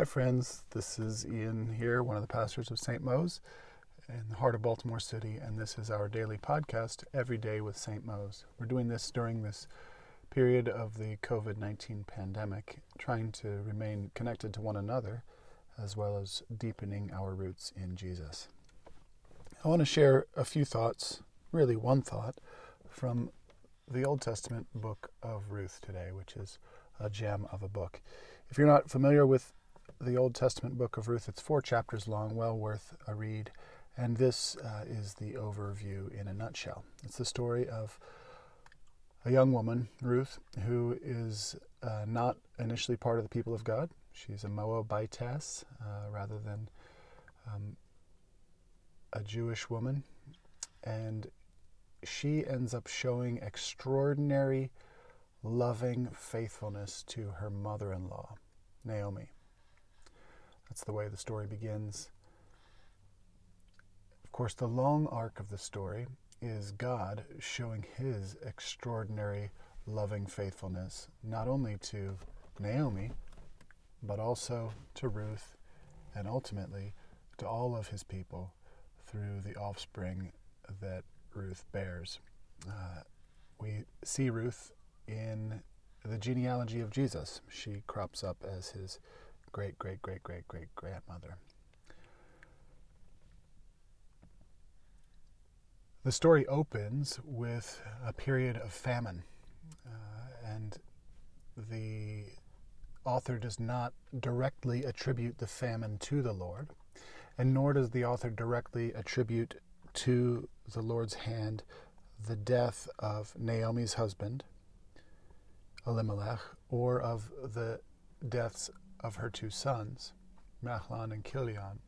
Hi, friends. This is Ian here, one of the pastors of St. Mo's in the heart of Baltimore City, and this is our daily podcast, Every Day with St. Mo's. We're doing this during this period of the COVID 19 pandemic, trying to remain connected to one another as well as deepening our roots in Jesus. I want to share a few thoughts, really one thought, from the Old Testament book of Ruth today, which is a gem of a book. If you're not familiar with the Old Testament book of Ruth, it's four chapters long, well worth a read. And this uh, is the overview in a nutshell. It's the story of a young woman, Ruth, who is uh, not initially part of the people of God. She's a Moabitess uh, rather than um, a Jewish woman. And she ends up showing extraordinary, loving faithfulness to her mother in law, Naomi. That's the way the story begins. Of course, the long arc of the story is God showing his extraordinary loving faithfulness, not only to Naomi, but also to Ruth, and ultimately to all of his people through the offspring that Ruth bears. Uh, we see Ruth in the genealogy of Jesus. She crops up as his great, great, great, great, great grandmother. The story opens with a period of famine, uh, and the author does not directly attribute the famine to the Lord, and nor does the author directly attribute to the Lord's hand the death of Naomi's husband, Elimelech, or of the deaths of her two sons, Mahlon and Chilion.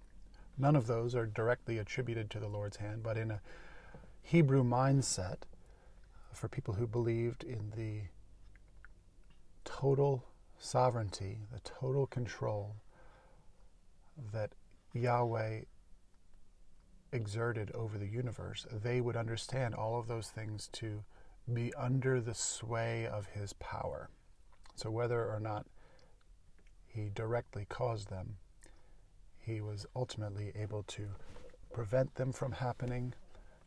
None of those are directly attributed to the Lord's hand, but in a Hebrew mindset for people who believed in the total sovereignty, the total control that Yahweh exerted over the universe, they would understand all of those things to be under the sway of his power. So, whether or not he directly caused them, he was ultimately able to prevent them from happening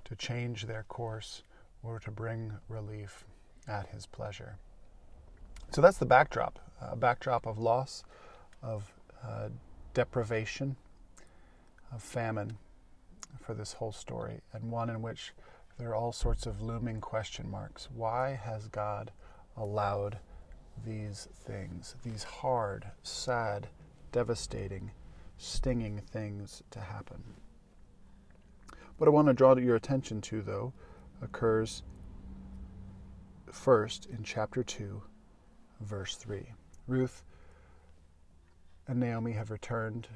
to change their course or to bring relief at his pleasure. So that's the backdrop a backdrop of loss, of uh, deprivation, of famine for this whole story, and one in which there are all sorts of looming question marks. Why has God allowed these things, these hard, sad, devastating, stinging things to happen? What I want to draw your attention to, though, occurs first in chapter 2, verse 3. Ruth and Naomi have returned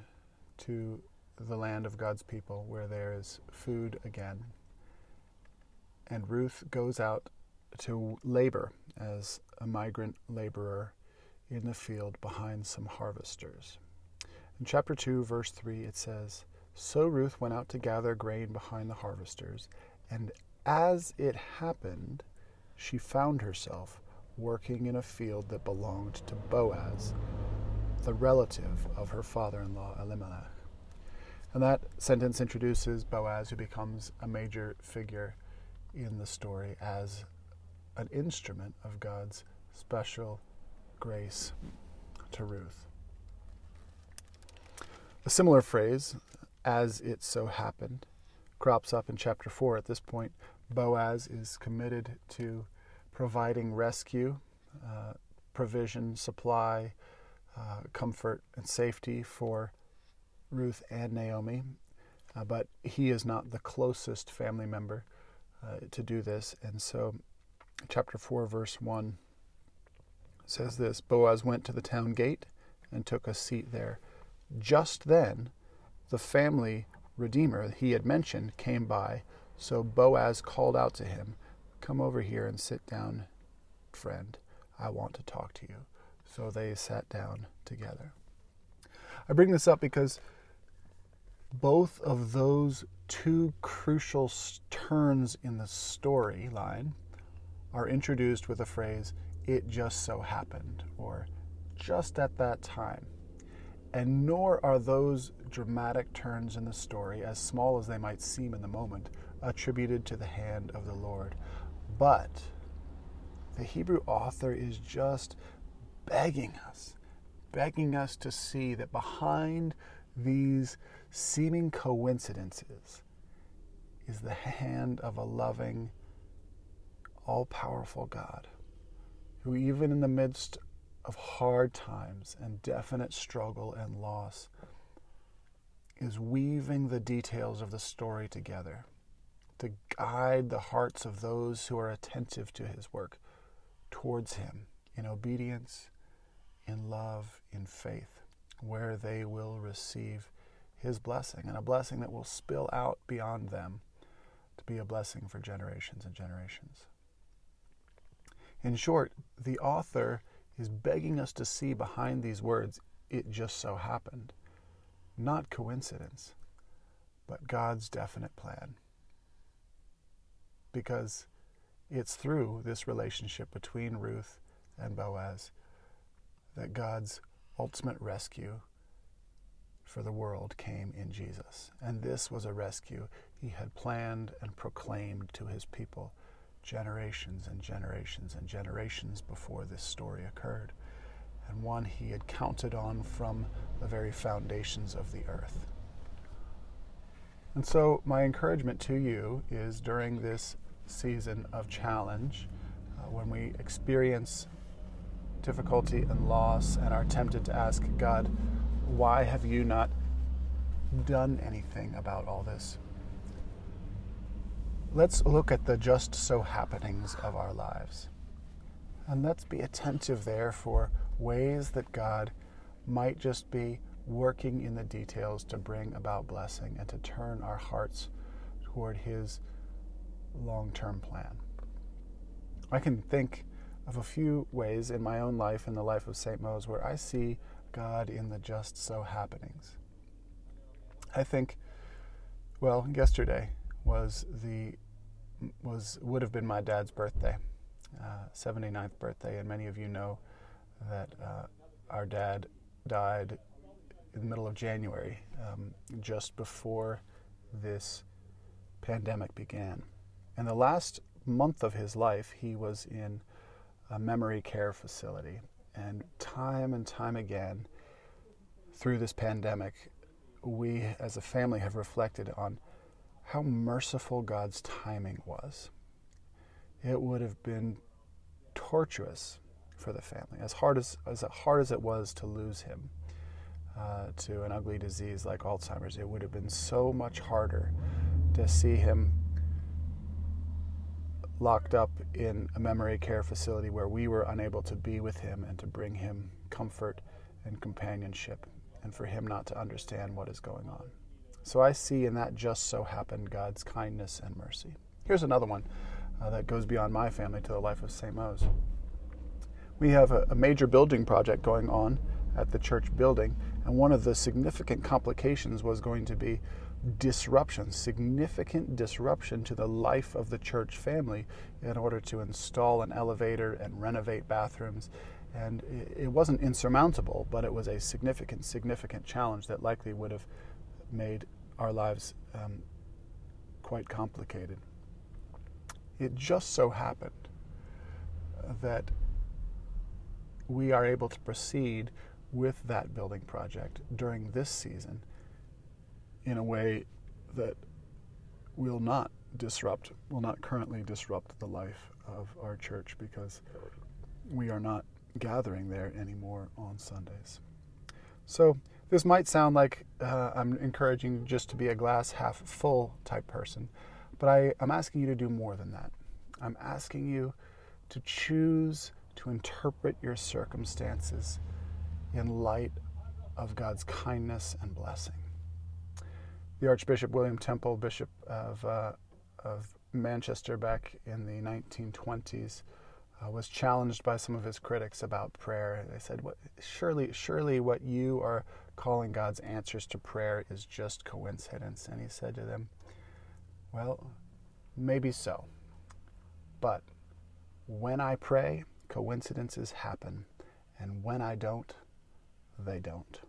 to the land of God's people where there is food again. And Ruth goes out to labor as a migrant laborer in the field behind some harvesters. In chapter 2, verse 3, it says, so Ruth went out to gather grain behind the harvesters, and as it happened, she found herself working in a field that belonged to Boaz, the relative of her father in law Elimelech. And that sentence introduces Boaz, who becomes a major figure in the story as an instrument of God's special grace to Ruth. A similar phrase as it so happened, crops up in chapter 4. At this point, Boaz is committed to providing rescue, uh, provision, supply, uh, comfort, and safety for Ruth and Naomi. Uh, but he is not the closest family member uh, to do this. And so, chapter 4, verse 1 says this Boaz went to the town gate and took a seat there. Just then, the family redeemer he had mentioned came by, so Boaz called out to him, Come over here and sit down, friend. I want to talk to you. So they sat down together. I bring this up because both of those two crucial turns in the storyline are introduced with a phrase, it just so happened, or just at that time. And nor are those dramatic turns in the story, as small as they might seem in the moment, attributed to the hand of the Lord. But the Hebrew author is just begging us, begging us to see that behind these seeming coincidences is the hand of a loving, all powerful God who, even in the midst of hard times and definite struggle and loss, is weaving the details of the story together to guide the hearts of those who are attentive to his work towards him in obedience, in love, in faith, where they will receive his blessing and a blessing that will spill out beyond them to be a blessing for generations and generations. In short, the author is begging us to see behind these words, it just so happened. Not coincidence, but God's definite plan. Because it's through this relationship between Ruth and Boaz that God's ultimate rescue for the world came in Jesus. And this was a rescue he had planned and proclaimed to his people generations and generations and generations before this story occurred, and one he had counted on from the very foundations of the earth. And so, my encouragement to you is during this season of challenge, uh, when we experience difficulty and loss and are tempted to ask God, why have you not done anything about all this? Let's look at the just so happenings of our lives. And let's be attentive there for ways that God might just be working in the details to bring about blessing and to turn our hearts toward His long term plan. I can think of a few ways in my own life, in the life of St. Mose, where I see God in the just so happenings. I think, well, yesterday was the was would have been my dad's birthday, uh, 79th birthday, and many of you know that uh, our dad died in the middle of January, um, just before this pandemic began. And the last month of his life, he was in a memory care facility. And time and time again, through this pandemic, we as a family have reflected on how merciful God's timing was. It would have been tortuous for the family, as hard as, as hard as it was to lose him uh, to an ugly disease like Alzheimer's. It would have been so much harder to see him locked up in a memory care facility where we were unable to be with him and to bring him comfort and companionship, and for him not to understand what is going on. So I see in that just so happened God's kindness and mercy. Here's another one uh, that goes beyond my family to the life of St. Mose. We have a, a major building project going on at the church building, and one of the significant complications was going to be disruption, significant disruption to the life of the church family in order to install an elevator and renovate bathrooms. And it wasn't insurmountable, but it was a significant, significant challenge that likely would have made our lives um, quite complicated. It just so happened that we are able to proceed with that building project during this season in a way that will not disrupt, will not currently disrupt the life of our church because we are not gathering there anymore on Sundays. So, this might sound like uh, I'm encouraging just to be a glass half full type person, but I, I'm asking you to do more than that. I'm asking you to choose to interpret your circumstances in light of God's kindness and blessing. The Archbishop William Temple, Bishop of, uh, of Manchester back in the 1920s, uh, was challenged by some of his critics about prayer. They said, "Surely, surely, what you are calling God's answers to prayer is just coincidence." And he said to them, "Well, maybe so, but when I pray, coincidences happen, and when I don't, they don't."